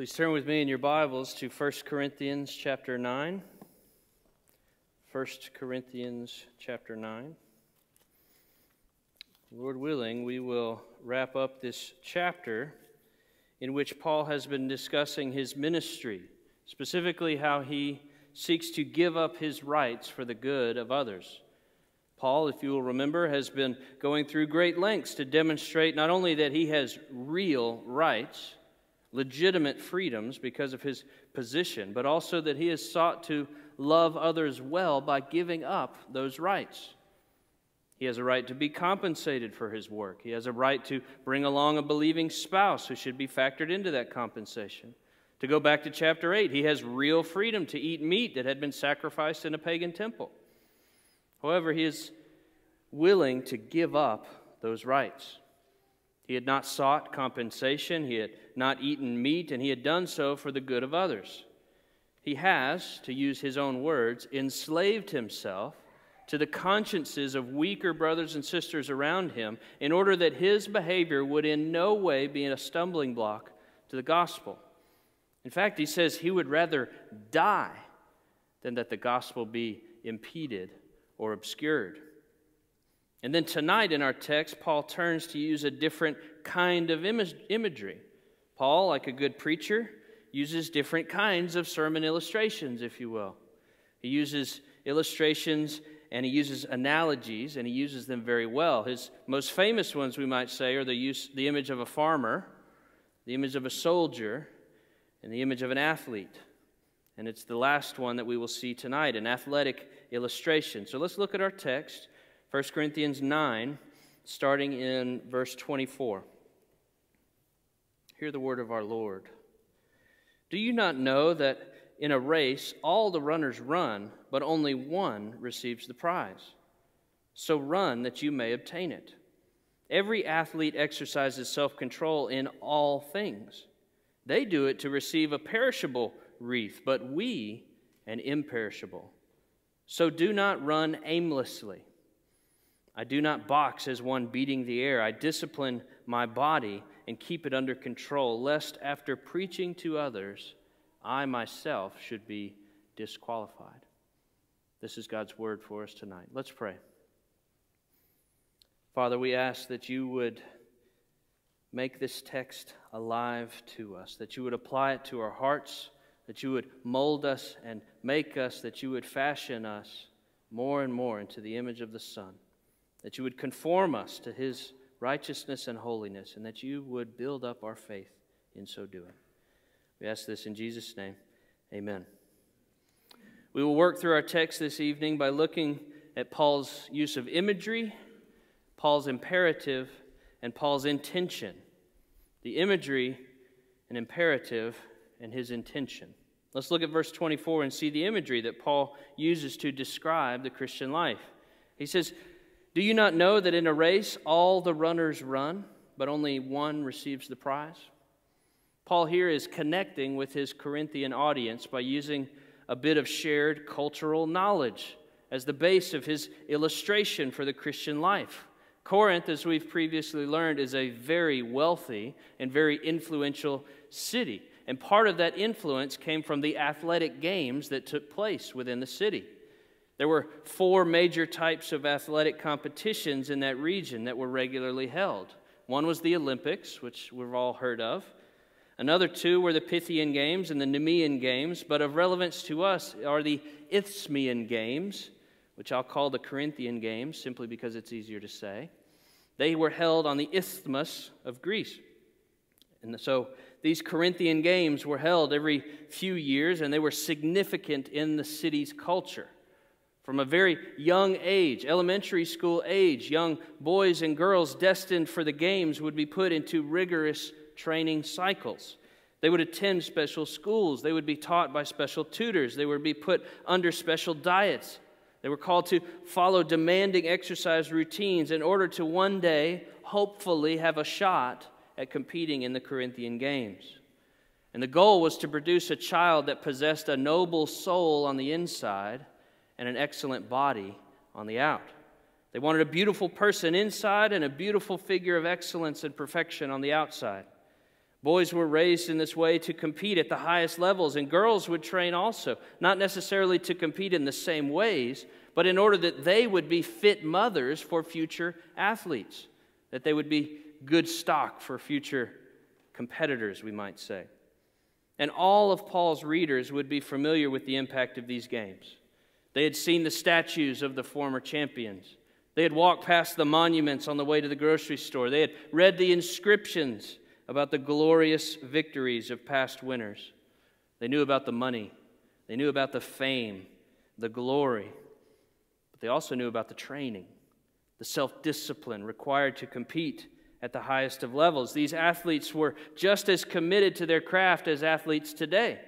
Please turn with me in your Bibles to 1 Corinthians chapter 9. 1 Corinthians chapter 9. Lord willing, we will wrap up this chapter in which Paul has been discussing his ministry, specifically how he seeks to give up his rights for the good of others. Paul, if you will remember, has been going through great lengths to demonstrate not only that he has real rights, legitimate freedoms because of his position, but also that he has sought to love others well by giving up those rights. He has a right to be compensated for his work. He has a right to bring along a believing spouse who should be factored into that compensation. To go back to chapter 8, he has real freedom to eat meat that had been sacrificed in a pagan temple. However, he is willing to give up those rights. He had not sought compensation, he had not eaten meat, and he had done so for the good of others. He has, to use his own words, enslaved himself to the consciences of weaker brothers and sisters around him in order that his behavior would in no way be a stumbling block to the gospel. In fact, he says he would rather die than that the gospel be impeded or obscured. And then tonight in our text, Paul turns to use a different kind of imagery. Paul, like a good preacher, uses different kinds of sermon illustrations, if you will. He uses illustrations and he uses analogies, and he uses them very well. His most famous ones, we might say, are the, use, the image of a farmer, the image of a soldier, and the image of an athlete. And it's the last one that we will see tonight an athletic illustration. So let's look at our text. 1 Corinthians 9, starting in verse 24. Hear the word of our Lord. Do you not know that in a race all the runners run, but only one receives the prize? So run that you may obtain it. Every athlete exercises self control in all things. They do it to receive a perishable wreath, but we an imperishable. So do not run aimlessly. I do not box as one beating the air. I discipline my body and keep it under control, lest after preaching to others, I myself should be disqualified. This is God's word for us tonight. Let's pray. Father, we ask that you would make this text alive to us, that you would apply it to our hearts, that you would mold us and make us, that you would fashion us more and more into the image of the Son that you would conform us to his righteousness and holiness, and that you would build up our faith in so doing. We ask this in Jesus' name. Amen. We will work through our text this evening by looking at Paul's use of imagery, Paul's imperative, and Paul's intention. The imagery and imperative and his intention. Let's look at verse 24 and see the imagery that Paul uses to describe the Christian life. He says, do you not know that in a race all the runners run, but only one receives the prize? Paul here is connecting with his Corinthian audience by using a bit of shared cultural knowledge as the base of his illustration for the Christian life. Corinth, as we've previously learned, is a very wealthy and very influential city. And part of that influence came from the athletic games that took place within the city. There were four major types of athletic competitions in that region that were regularly held. One was the Olympics, which we've all heard of. Another two were the Pythian Games and the Nemean Games, but of relevance to us are the Isthmian Games, which I'll call the Corinthian Games simply because it's easier to say. They were held on the Isthmus of Greece. And so these Corinthian Games were held every few years, and they were significant in the city's culture. From a very young age, elementary school age, young boys and girls destined for the games would be put into rigorous training cycles. They would attend special schools. They would be taught by special tutors. They would be put under special diets. They were called to follow demanding exercise routines in order to one day, hopefully, have a shot at competing in the Corinthian Games. And the goal was to produce a child that possessed a noble soul on the inside and an excellent body on the out. They wanted a beautiful person inside and a beautiful figure of excellence and perfection on the outside. Boys were raised in this way to compete at the highest levels, and girls would train also, not necessarily to compete in the same ways, but in order that they would be fit mothers for future athletes, that they would be good stock for future competitors, we might say. And all of Paul's readers would be familiar with the impact of these games. They had seen the statues of the former champions. They had walked past the monuments on the way to the grocery store. They had read the inscriptions about the glorious victories of past winners. They knew about the money, they knew about the fame, the glory, but they also knew about the training, the self discipline required to compete at the highest of levels. These athletes were just as committed to their craft as athletes today.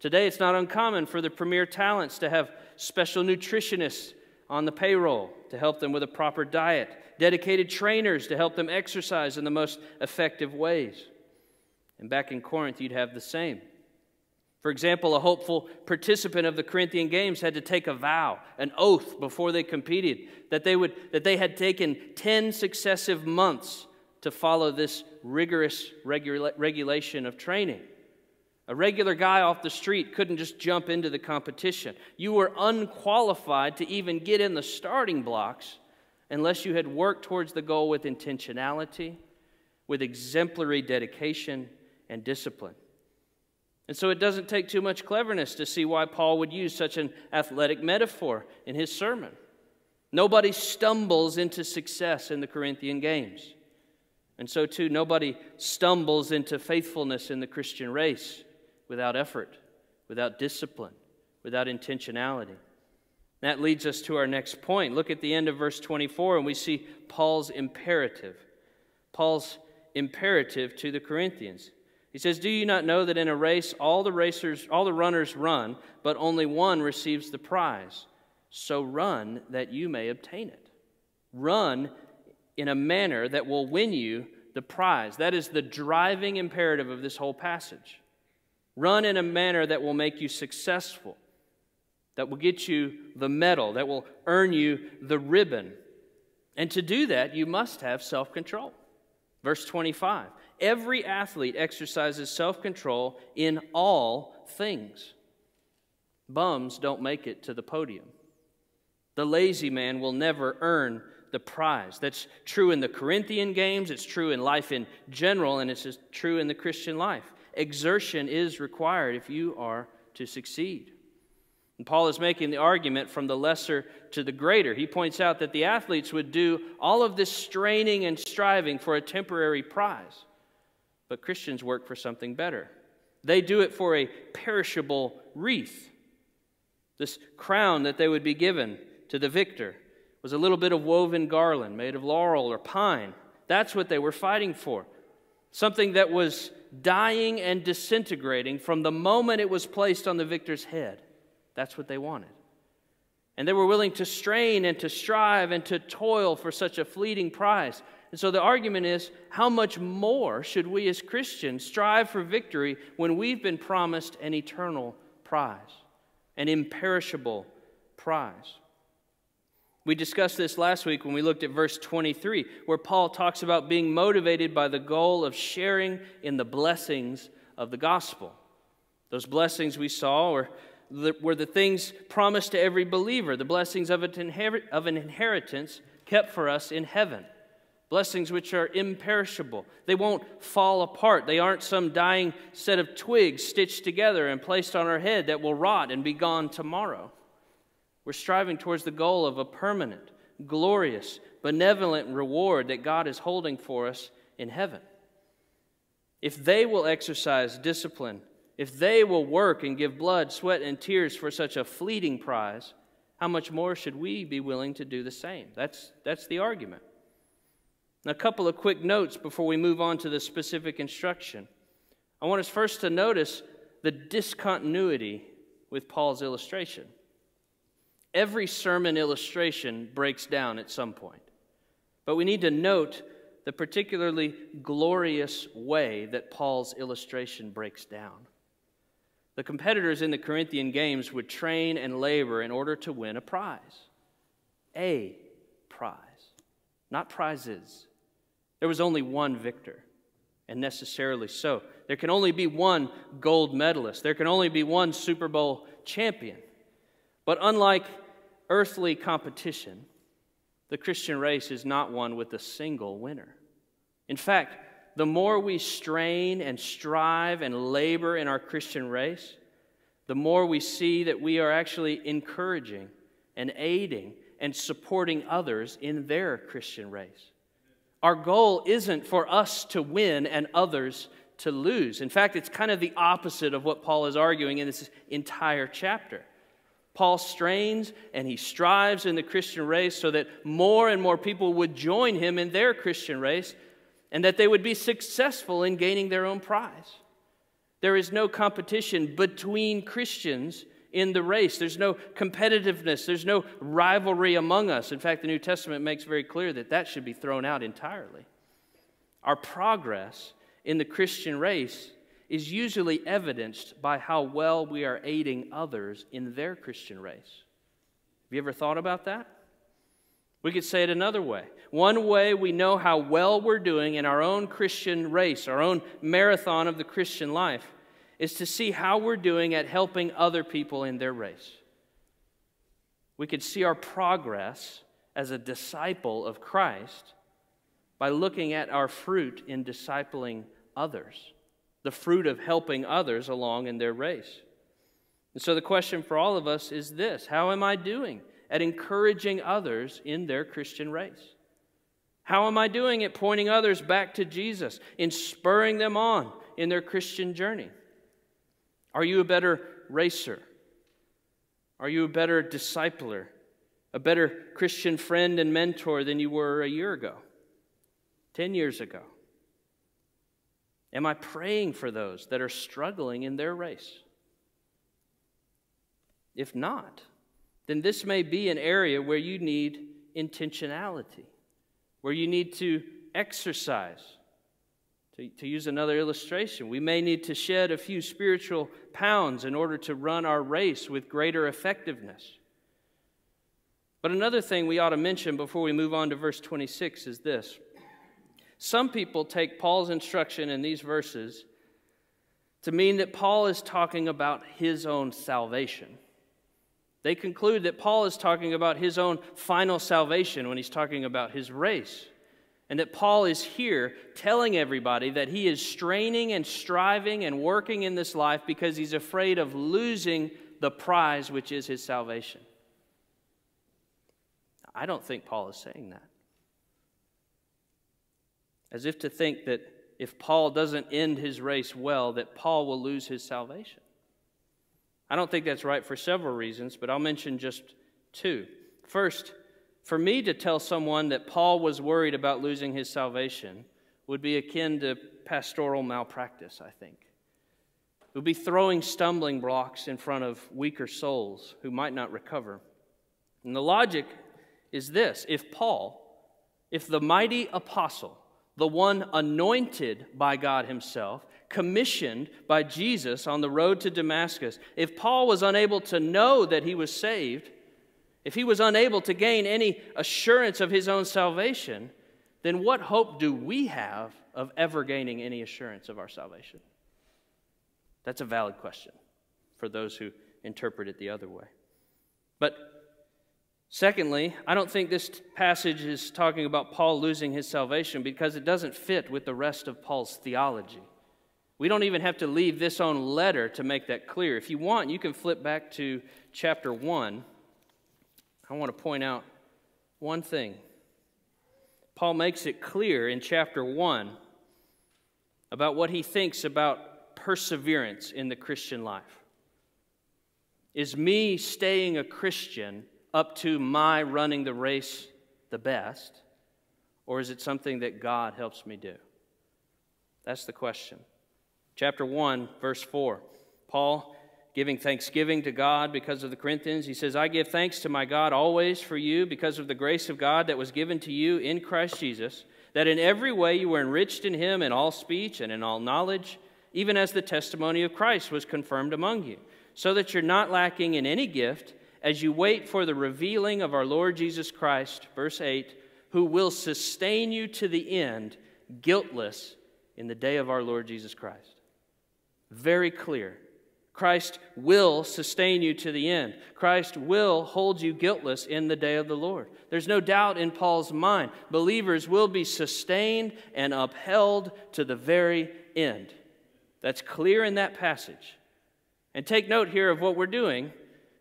Today, it's not uncommon for the premier talents to have special nutritionists on the payroll to help them with a proper diet, dedicated trainers to help them exercise in the most effective ways. And back in Corinth, you'd have the same. For example, a hopeful participant of the Corinthian Games had to take a vow, an oath before they competed, that they, would, that they had taken 10 successive months to follow this rigorous regula- regulation of training. A regular guy off the street couldn't just jump into the competition. You were unqualified to even get in the starting blocks unless you had worked towards the goal with intentionality, with exemplary dedication and discipline. And so it doesn't take too much cleverness to see why Paul would use such an athletic metaphor in his sermon. Nobody stumbles into success in the Corinthian games. And so, too, nobody stumbles into faithfulness in the Christian race without effort, without discipline, without intentionality. That leads us to our next point. Look at the end of verse 24, and we see Paul's imperative. Paul's imperative to the Corinthians. He says, Do you not know that in a race all the racers, all the runners run, but only one receives the prize? So run that you may obtain it. Run in a manner that will win you the prize. That is the driving imperative of this whole passage. Run in a manner that will make you successful, that will get you the medal, that will earn you the ribbon. And to do that, you must have self control. Verse 25 Every athlete exercises self control in all things. Bums don't make it to the podium. The lazy man will never earn the prize. That's true in the Corinthian games, it's true in life in general, and it's true in the Christian life exertion is required if you are to succeed. And Paul is making the argument from the lesser to the greater. He points out that the athletes would do all of this straining and striving for a temporary prize, but Christians work for something better. They do it for a perishable wreath. This crown that they would be given to the victor was a little bit of woven garland made of laurel or pine. That's what they were fighting for. Something that was dying and disintegrating from the moment it was placed on the victor's head. That's what they wanted. And they were willing to strain and to strive and to toil for such a fleeting prize. And so the argument is how much more should we as Christians strive for victory when we've been promised an eternal prize, an imperishable prize? We discussed this last week when we looked at verse 23, where Paul talks about being motivated by the goal of sharing in the blessings of the gospel. Those blessings we saw were the, were the things promised to every believer, the blessings of of an inheritance kept for us in heaven. Blessings which are imperishable. They won't fall apart. They aren't some dying set of twigs stitched together and placed on our head that will rot and be gone tomorrow. We're striving towards the goal of a permanent, glorious, benevolent reward that God is holding for us in heaven. If they will exercise discipline, if they will work and give blood, sweat, and tears for such a fleeting prize, how much more should we be willing to do the same? That's, that's the argument. A couple of quick notes before we move on to the specific instruction. I want us first to notice the discontinuity with Paul's illustration. Every sermon illustration breaks down at some point. But we need to note the particularly glorious way that Paul's illustration breaks down. The competitors in the Corinthian games would train and labor in order to win a prize. A prize, not prizes. There was only one victor. and necessarily so. There can only be one gold medalist, there can only be one Super Bowl champion. But unlike earthly competition, the Christian race is not one with a single winner. In fact, the more we strain and strive and labor in our Christian race, the more we see that we are actually encouraging and aiding and supporting others in their Christian race. Our goal isn't for us to win and others to lose. In fact, it's kind of the opposite of what Paul is arguing in this entire chapter. Paul strains and he strives in the Christian race so that more and more people would join him in their Christian race and that they would be successful in gaining their own prize. There is no competition between Christians in the race. There's no competitiveness. There's no rivalry among us. In fact, the New Testament makes very clear that that should be thrown out entirely. Our progress in the Christian race is usually evidenced by how well we are aiding others in their Christian race. Have you ever thought about that? We could say it another way. One way we know how well we're doing in our own Christian race, our own marathon of the Christian life, is to see how we're doing at helping other people in their race. We could see our progress as a disciple of Christ by looking at our fruit in discipling others, the fruit of helping others along in their race. And so the question for all of us is this How am I doing at encouraging others in their Christian race? How am I doing at pointing others back to Jesus, in spurring them on in their Christian journey? Are you a better racer? Are you a better discipler? A better Christian friend and mentor than you were a year ago? 10 years ago? Am I praying for those that are struggling in their race? If not, then this may be an area where you need intentionality, where you need to exercise to, to use another illustration, we may need to shed a few spiritual pounds in order to run our race with greater effectiveness. But another thing we ought to mention before we move on to verse 26 is this. Some people take Paul's instruction in these verses to mean that Paul is talking about his own salvation. They conclude that Paul is talking about his own final salvation when he's talking about his race. And that Paul is here telling everybody that he is straining and striving and working in this life because he's afraid of losing the prize, which is his salvation. I don't think Paul is saying that. As if to think that if Paul doesn't end his race well, that Paul will lose his salvation. I don't think that's right for several reasons, but I'll mention just two. First, for me to tell someone that Paul was worried about losing his salvation would be akin to pastoral malpractice, I think. It would be throwing stumbling blocks in front of weaker souls who might not recover. And the logic is this if Paul, if the mighty apostle, the one anointed by God Himself, commissioned by Jesus on the road to Damascus, if Paul was unable to know that he was saved, if he was unable to gain any assurance of his own salvation, then what hope do we have of ever gaining any assurance of our salvation? That's a valid question for those who interpret it the other way. But secondly, I don't think this passage is talking about Paul losing his salvation because it doesn't fit with the rest of Paul's theology. We don't even have to leave this own letter to make that clear. If you want, you can flip back to chapter 1 I want to point out one thing. Paul makes it clear in chapter 1 about what he thinks about perseverance in the Christian life. Is me staying a Christian up to my running the race the best, or is it something that God helps me do? That's the question. Chapter 1, verse 4. Paul giving thanksgiving to God because of the Corinthians. He says, I give thanks to my God always for you because of the grace of God that was given to you in Christ Jesus, that in every way you were enriched in him in all speech and in all knowledge, even as the testimony of Christ was confirmed among you, so that you're not lacking in any gift as you wait for the revealing of our Lord Jesus Christ, verse 8, who will sustain you to the end, guiltless in the day of our Lord Jesus Christ. Very clear. Christ will sustain you to the end. Christ will hold you guiltless in the day of the Lord. There's no doubt in Paul's mind. Believers will be sustained and upheld to the very end. That's clear in that passage. And take note here of what we're doing.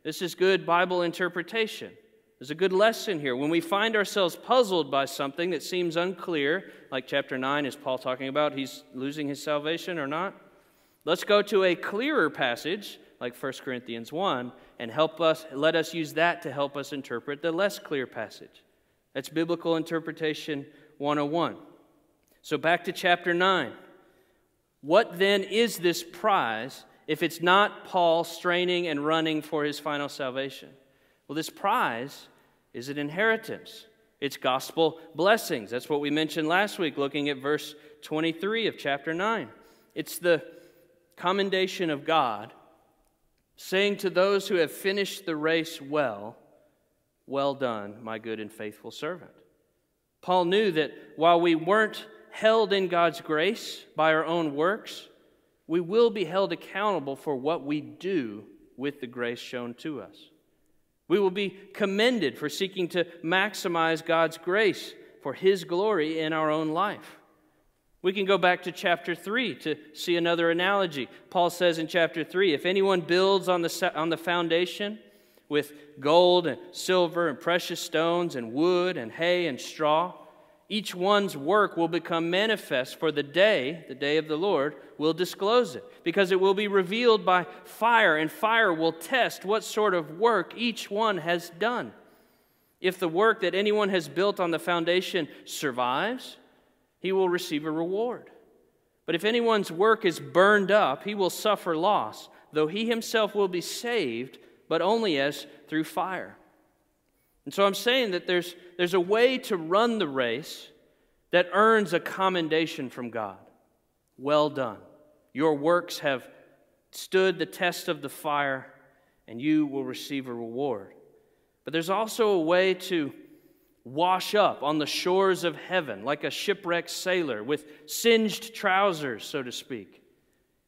This is good Bible interpretation. There's a good lesson here. When we find ourselves puzzled by something that seems unclear, like chapter 9, is Paul talking about he's losing his salvation or not? Let's go to a clearer passage, like 1 Corinthians 1, and help us, let us use that to help us interpret the less clear passage. That's Biblical Interpretation 101. So back to chapter 9. What then is this prize if it's not Paul straining and running for his final salvation? Well, this prize is an inheritance. It's gospel blessings. That's what we mentioned last week, looking at verse 23 of chapter 9. It's the commendation of God saying to those who have finished the race well, Well done, my good and faithful servant. Paul knew that while we weren't held in God's grace by our own works, we will be held accountable for what we do with the grace shown to us. We will be commended for seeking to maximize God's grace for His glory in our own life. We can go back to chapter 3 to see another analogy. Paul says in chapter 3 if anyone builds on the, on the foundation with gold and silver and precious stones and wood and hay and straw, each one's work will become manifest, for the day, the day of the Lord, will disclose it, because it will be revealed by fire, and fire will test what sort of work each one has done. If the work that anyone has built on the foundation survives, he will receive a reward. But if anyone's work is burned up, he will suffer loss, though he himself will be saved, but only as through fire. And so I'm saying that there's, there's a way to run the race that earns a commendation from God. Well done. Your works have stood the test of the fire, and you will receive a reward. But there's also a way to wash up on the shores of heaven like a shipwrecked sailor with singed trousers, so to speak.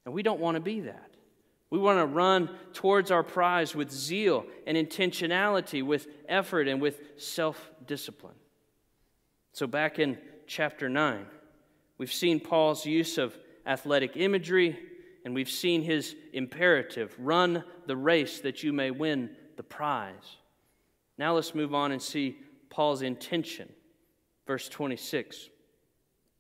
And we don't want to be that. We want to run towards our prize with zeal and intentionality, with effort and with self discipline. So, back in chapter 9, we've seen Paul's use of athletic imagery, and we've seen his imperative run the race that you may win the prize. Now, let's move on and see Paul's intention. Verse 26.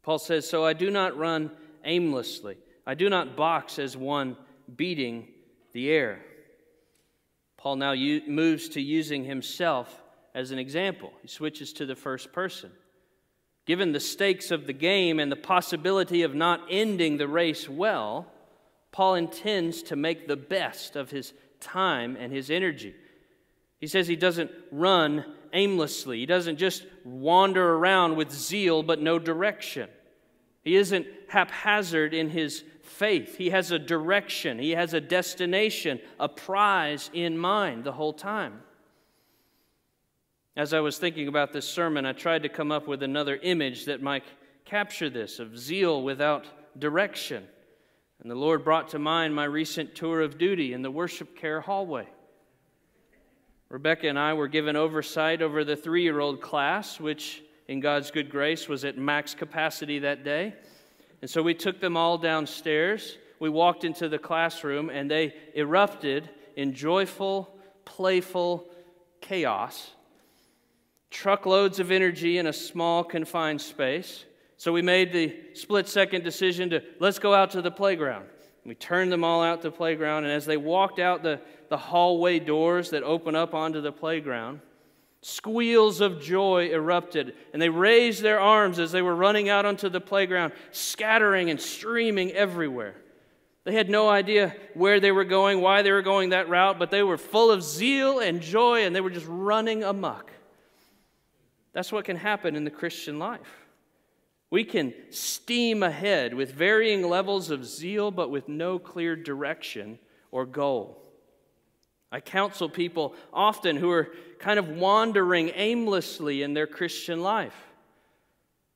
Paul says, So I do not run aimlessly, I do not box as one beating the air. Paul now u- moves to using himself as an example. He switches to the first person. Given the stakes of the game and the possibility of not ending the race well, Paul intends to make the best of his time and his energy. He says he doesn't run aimlessly, he doesn't just wander around with zeal but no direction. He isn't haphazard in his faith. He has a direction, he has a destination, a prize in mind the whole time. As I was thinking about this sermon, I tried to come up with another image that might capture this of zeal without direction. And the Lord brought to mind my recent tour of duty in the worship care hallway. Rebecca and I were given oversight over the three year old class, which, in God's good grace, was at max capacity that day. And so we took them all downstairs. We walked into the classroom, and they erupted in joyful, playful chaos. Truckloads of energy in a small, confined space. So we made the split second decision to let's go out to the playground. We turned them all out to the playground, and as they walked out the, the hallway doors that open up onto the playground, Squeals of joy erupted, and they raised their arms as they were running out onto the playground, scattering and streaming everywhere. They had no idea where they were going, why they were going that route, but they were full of zeal and joy, and they were just running amok. That's what can happen in the Christian life. We can steam ahead with varying levels of zeal, but with no clear direction or goal. I counsel people often who are kind of wandering aimlessly in their Christian life.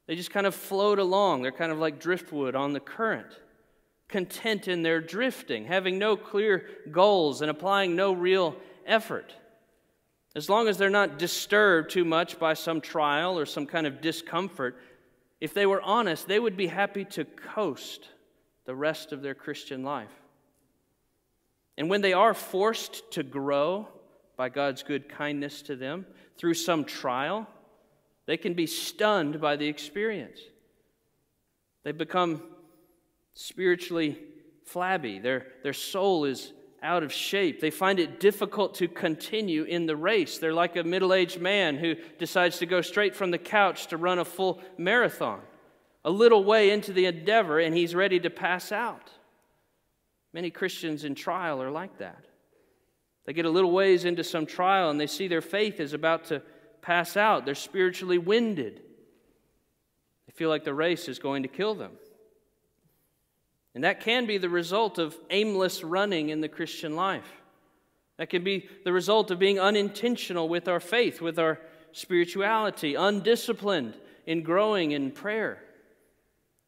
They just kind of float along. They're kind of like driftwood on the current, content in their drifting, having no clear goals and applying no real effort. As long as they're not disturbed too much by some trial or some kind of discomfort, if they were honest, they would be happy to coast the rest of their Christian life. And when they are forced to grow by God's good kindness to them through some trial, they can be stunned by the experience. They become spiritually flabby. Their, their soul is out of shape. They find it difficult to continue in the race. They're like a middle aged man who decides to go straight from the couch to run a full marathon. A little way into the endeavor, and he's ready to pass out. Many Christians in trial are like that. They get a little ways into some trial and they see their faith is about to pass out. They're spiritually winded. They feel like the race is going to kill them. And that can be the result of aimless running in the Christian life. That can be the result of being unintentional with our faith, with our spirituality, undisciplined in growing in prayer,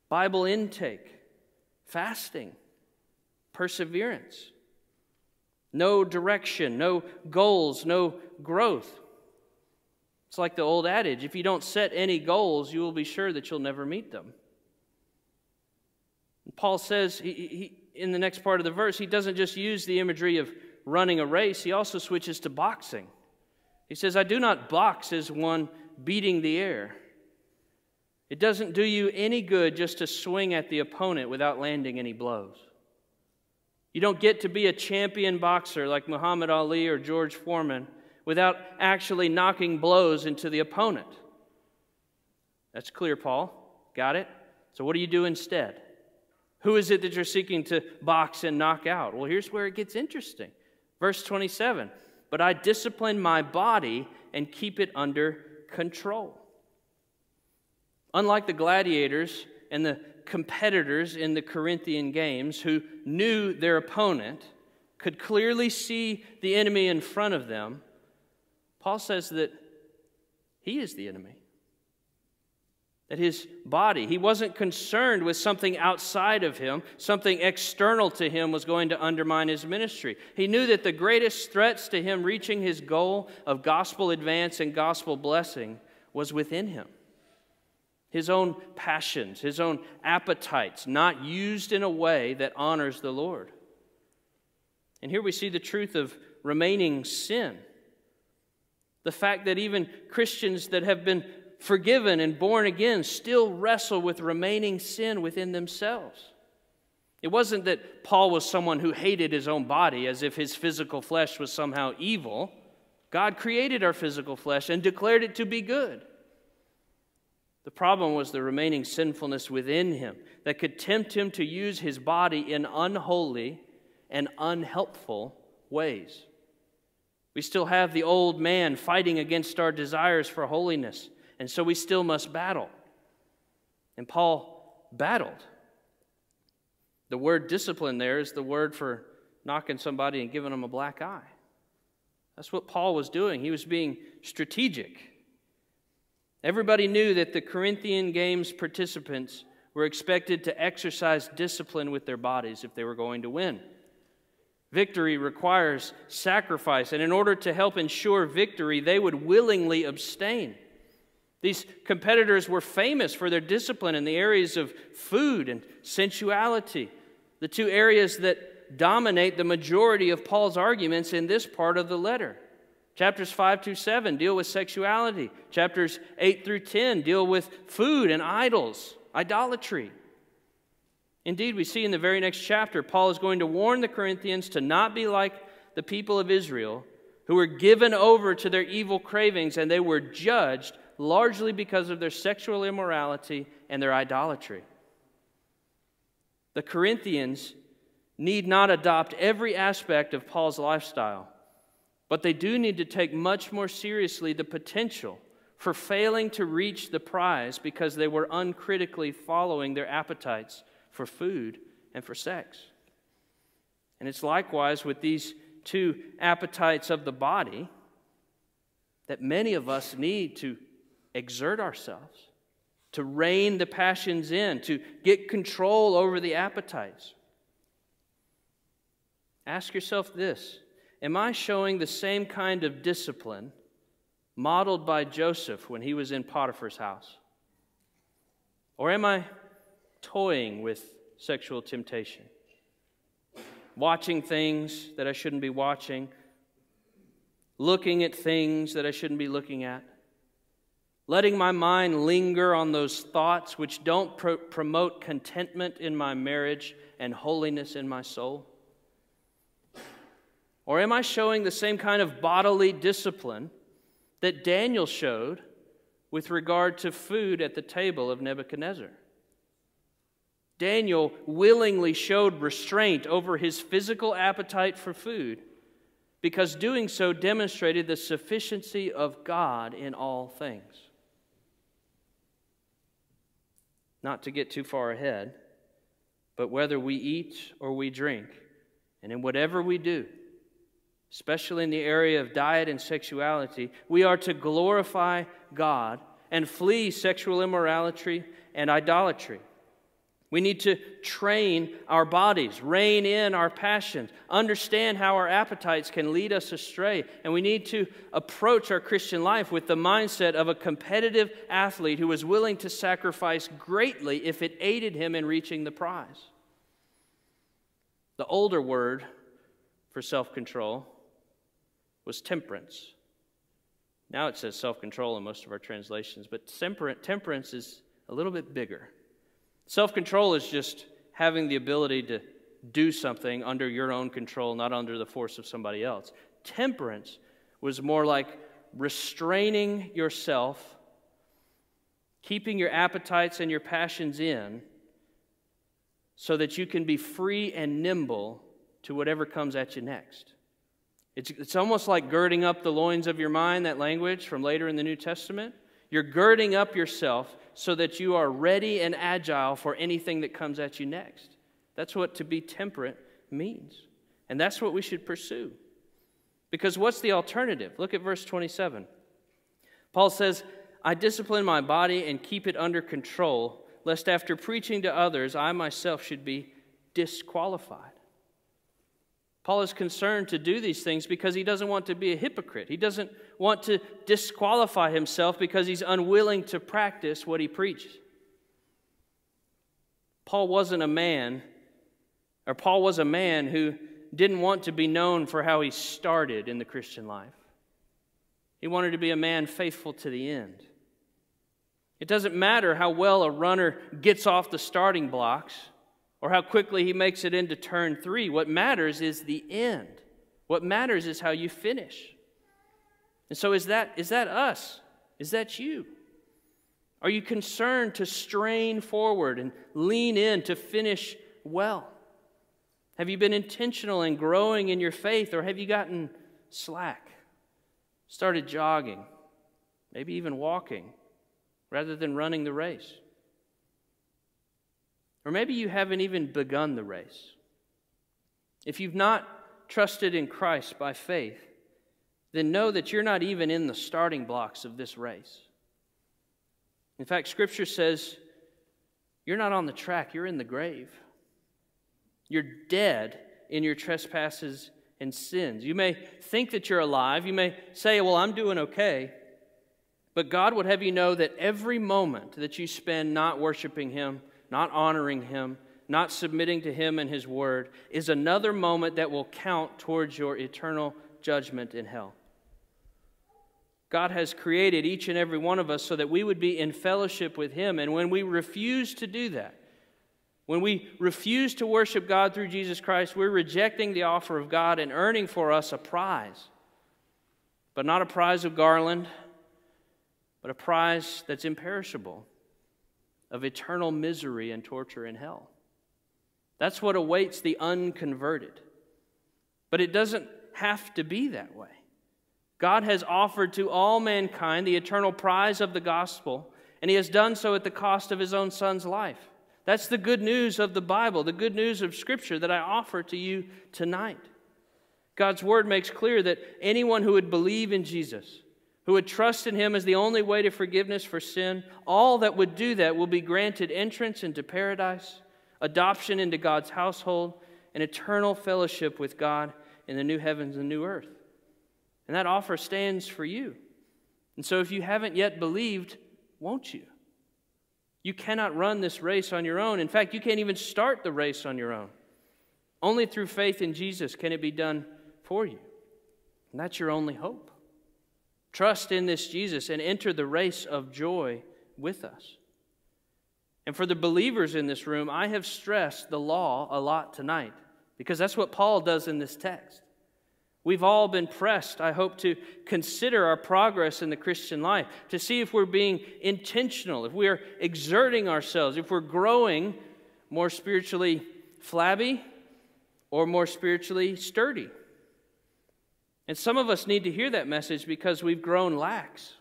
Bible intake, fasting, perseverance. No direction, no goals, no growth. It's like the old adage if you don't set any goals, you will be sure that you'll never meet them. Paul says he, he, in the next part of the verse, he doesn't just use the imagery of running a race, he also switches to boxing. He says, I do not box as one beating the air. It doesn't do you any good just to swing at the opponent without landing any blows. You don't get to be a champion boxer like Muhammad Ali or George Foreman without actually knocking blows into the opponent. That's clear, Paul. Got it? So, what do you do instead? Who is it that you're seeking to box and knock out? Well, here's where it gets interesting. Verse 27 But I discipline my body and keep it under control. Unlike the gladiators and the competitors in the Corinthian games who knew their opponent, could clearly see the enemy in front of them, Paul says that he is the enemy that his body, he wasn't concerned with something outside of him, something external to him was going to undermine his ministry. He knew that the greatest threats to him reaching his goal of gospel advance and gospel blessing was within him. His own passions, his own appetites, not used in a way that honors the Lord. And here we see the truth of remaining sin. The fact that even Christians that have been forgiven and born again still wrestle with remaining sin within themselves. It wasn't that Paul was someone who hated his own body as if his physical flesh was somehow evil. God created our physical flesh and declared it to be good. The problem was the remaining sinfulness within him that could tempt him to use his body in unholy and unhelpful ways. We still have the old man fighting against our desires for holiness and so we still must battle. And Paul battled. The word discipline there is the word for knocking somebody and giving them a black eye. That's what Paul was doing. He was being strategic. Everybody knew that the Corinthian Games participants were expected to exercise discipline with their bodies if they were going to win. Victory requires sacrifice, and in order to help ensure victory, they would willingly abstain. These competitors were famous for their discipline in the areas of food and sensuality, the two areas that dominate the majority of Paul's arguments in this part of the letter. Chapters 5 through 7 deal with sexuality. Chapters 8 through 10 deal with food and idols, idolatry. Indeed, we see in the very next chapter, Paul is going to warn the Corinthians to not be like the people of Israel who were given over to their evil cravings and they were judged largely because of their sexual immorality and their idolatry. The Corinthians need not adopt every aspect of Paul's lifestyle, but they do need to take much more seriously the potential for failing to reach the prize because they were uncritically following their appetites for food and for sex. And it's likewise with these two appetites of the body that many of us need to exert ourselves to rein the passions in, to get control over the appetites. Ask yourself this Am I showing the same kind of discipline modeled by Joseph when he was in Potiphar's house? Or am I toying with sexual temptation? Watching things that I shouldn't be watching, looking at things that I shouldn't be looking at, letting my mind linger on those thoughts which don't pro- promote contentment in my marriage and holiness in my soul? Or am I showing the same kind of bodily discipline that Daniel showed with regard to food at the table of Nebuchadnezzar? Daniel willingly showed restraint over his physical appetite for food because doing so demonstrated the sufficiency of God in all things. Not to get too far ahead, but whether we eat or we drink, and in whatever we do, especially in the area of diet and sexuality, we are to glorify God and flee sexual immorality and idolatry. We need to train our bodies, rein in our passions, understand how our appetites can lead us astray, and we need to approach our Christian life with the mindset of a competitive athlete who is willing to sacrifice greatly if it aided him in reaching the prize. The older word for self control was temperance. Now it says self control in most of our translations, but temperance is a little bit bigger. Self control is just having the ability to do something under your own control, not under the force of somebody else. Temperance was more like restraining yourself, keeping your appetites and your passions in, so that you can be free and nimble to whatever comes at you next. It's, it's almost like girding up the loins of your mind, that language from later in the New Testament. You're girding up yourself so that you are ready and agile for anything that comes at you next. That's what to be temperate means. And that's what we should pursue. Because what's the alternative? Look at verse 27. Paul says, I discipline my body and keep it under control, lest after preaching to others, I myself should be disqualified. Paul is concerned to do these things because he doesn't want to be a hypocrite. He doesn't want to disqualify himself because he's unwilling to practice what he preaches. Paul wasn't a man, or Paul was a man who didn't want to be known for how he started in the Christian life. He wanted to be a man faithful to the end. It doesn't matter how well a runner gets off the starting blocks or how quickly he makes it into turn three. What matters is the end. What matters is how you finish. And so, is that, is that us? Is that you? Are you concerned to strain forward and lean in to finish well? Have you been intentional in growing in your faith, or have you gotten slack? Started jogging, maybe even walking, rather than running the race? Or maybe you haven't even begun the race. If you've not trusted in Christ by faith, then know that you're not even in the starting blocks of this race. In fact, Scripture says you're not on the track, you're in the grave. You're dead in your trespasses and sins. You may think that you're alive. You may say, Well, I'm doing okay. But God would have you know that every moment that you spend not worshiping Him, not honoring Him, not submitting to Him and His Word, is another moment that will count towards your eternal judgment in hell. God has created each and every one of us so that we would be in fellowship with Him. And when we refuse to do that, when we refuse to worship God through Jesus Christ, we're rejecting the offer of God and earning for us a prize. But not a prize of garland, but a prize that's imperishable of eternal misery and torture in hell. That's what awaits the unconverted. But it doesn't have to be that way. God has offered to all mankind the eternal prize of the gospel, and He has done so at the cost of His own Son's life. That's the good news of the Bible, the good news of Scripture that I offer to you tonight. God's Word makes clear that anyone who would believe in Jesus who would trust in him as the only way to forgiveness for sin, all that would do that will be granted entrance into paradise, adoption into God's household, and eternal fellowship with God in the new heavens and new earth. And that offer stands for you. And so if you haven't yet believed, won't you? You cannot run this race on your own. In fact, you can't even start the race on your own. Only through faith in Jesus can it be done for you. And that's your only hope. Trust in this Jesus and enter the race of joy with us. And for the believers in this room, I have stressed the law a lot tonight because that's what Paul does in this text. We've all been pressed, I hope, to consider our progress in the Christian life, to see if we're being intentional, if we are exerting ourselves, if we're growing more spiritually flabby or more spiritually sturdy. And some of us need to hear that message because we've grown lax.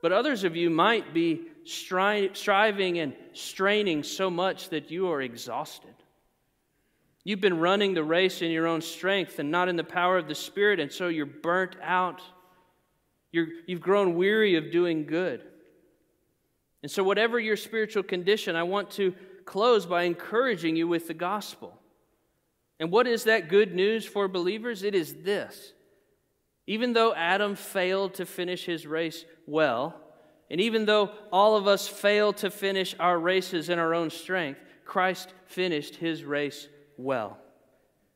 But others of you might be stri- striving and straining so much that you are exhausted. You've been running the race in your own strength and not in the power of the Spirit, and so you're burnt out. You're, you've grown weary of doing good. And so, whatever your spiritual condition, I want to close by encouraging you with the gospel. And what is that good news for believers? It is this. Even though Adam failed to finish his race well, and even though all of us fail to finish our races in our own strength, Christ finished his race well.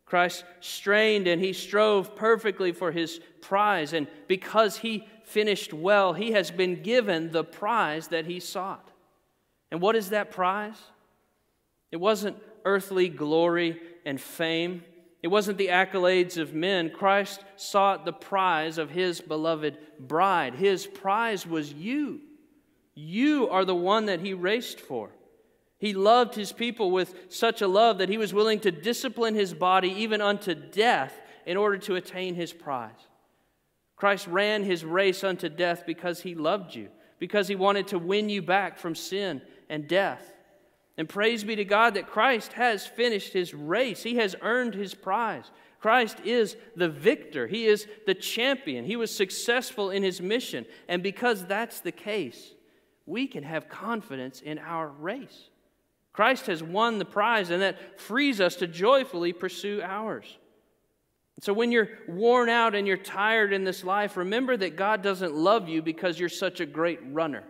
Christ strained and he strove perfectly for his prize, and because he finished well, he has been given the prize that he sought. And what is that prize? It wasn't earthly glory and fame. It wasn't the accolades of men. Christ sought the prize of his beloved bride. His prize was you. You are the one that he raced for. He loved his people with such a love that he was willing to discipline his body even unto death in order to attain his prize. Christ ran his race unto death because he loved you, because he wanted to win you back from sin and death. And praise be to God that Christ has finished his race. He has earned his prize. Christ is the victor. He is the champion. He was successful in his mission. And because that's the case, we can have confidence in our race. Christ has won the prize, and that frees us to joyfully pursue ours. So, when you're worn out and you're tired in this life, remember that God doesn't love you because you're such a great runner.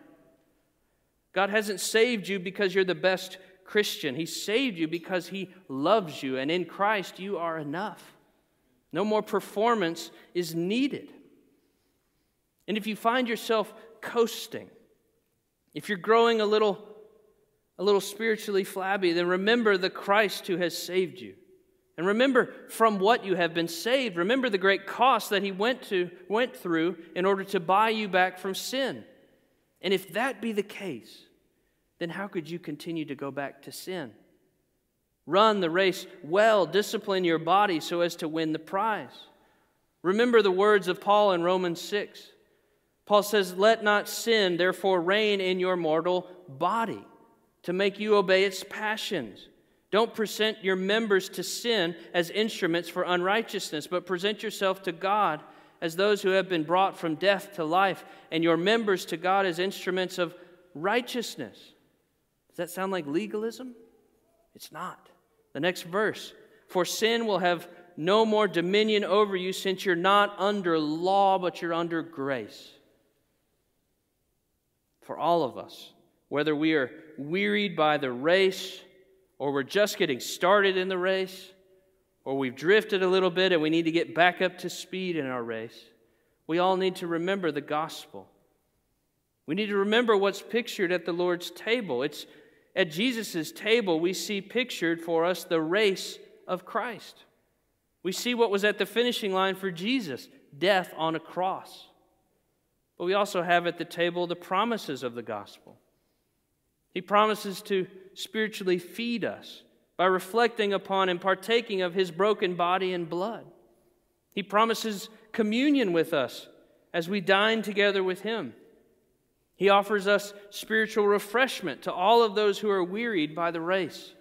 God hasn't saved you because you're the best Christian. He saved you because He loves you, and in Christ you are enough. No more performance is needed. And if you find yourself coasting, if you're growing a little, a little spiritually flabby, then remember the Christ who has saved you. And remember from what you have been saved. Remember the great cost that he went to went through in order to buy you back from sin. And if that be the case, then how could you continue to go back to sin? Run the race well, discipline your body so as to win the prize. Remember the words of Paul in Romans 6. Paul says, Let not sin therefore reign in your mortal body to make you obey its passions. Don't present your members to sin as instruments for unrighteousness, but present yourself to God as those who have been brought from death to life, and your members to God as instruments of righteousness. Does that sound like legalism? It's not. The next verse For sin will have no more dominion over you since you're not under law, but you're under grace. For all of us, whether we are wearied by the race, or we're just getting started in the race, or we've drifted a little bit and we need to get back up to speed in our race, we all need to remember the gospel. We need to remember what's pictured at the Lord's table. It's at Jesus' table we see pictured for us the race of Christ. We see what was at the finishing line for Jesus death on a cross. But we also have at the table the promises of the gospel. He promises to spiritually feed us by reflecting upon and partaking of his broken body and blood. He promises communion with us as we dine together with him. He offers us spiritual refreshment to all of those who are wearied by the race.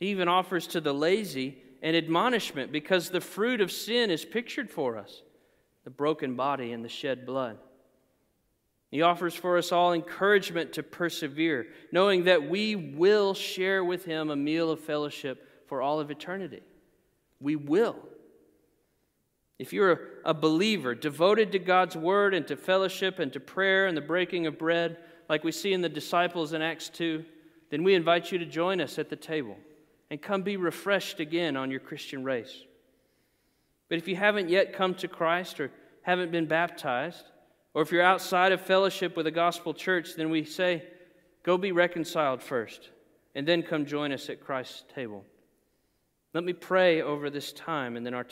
He even offers to the lazy an admonishment because the fruit of sin is pictured for us. the broken body, and the shed blood. He offers for us all encouragement to persevere, knowing that we will share with Him a meal of fellowship for all of eternity. We will. If you're a believer, devoted to God's word and to fellowship and to prayer and the breaking of bread, like we see in the disciples in Acts 2, then we invite you to join us at the table and come be refreshed again on your Christian race. But if you haven't yet come to Christ or haven't been baptized, or if you're outside of fellowship with a gospel church, then we say, go be reconciled first, and then come join us at Christ's table. Let me pray over this time, and then our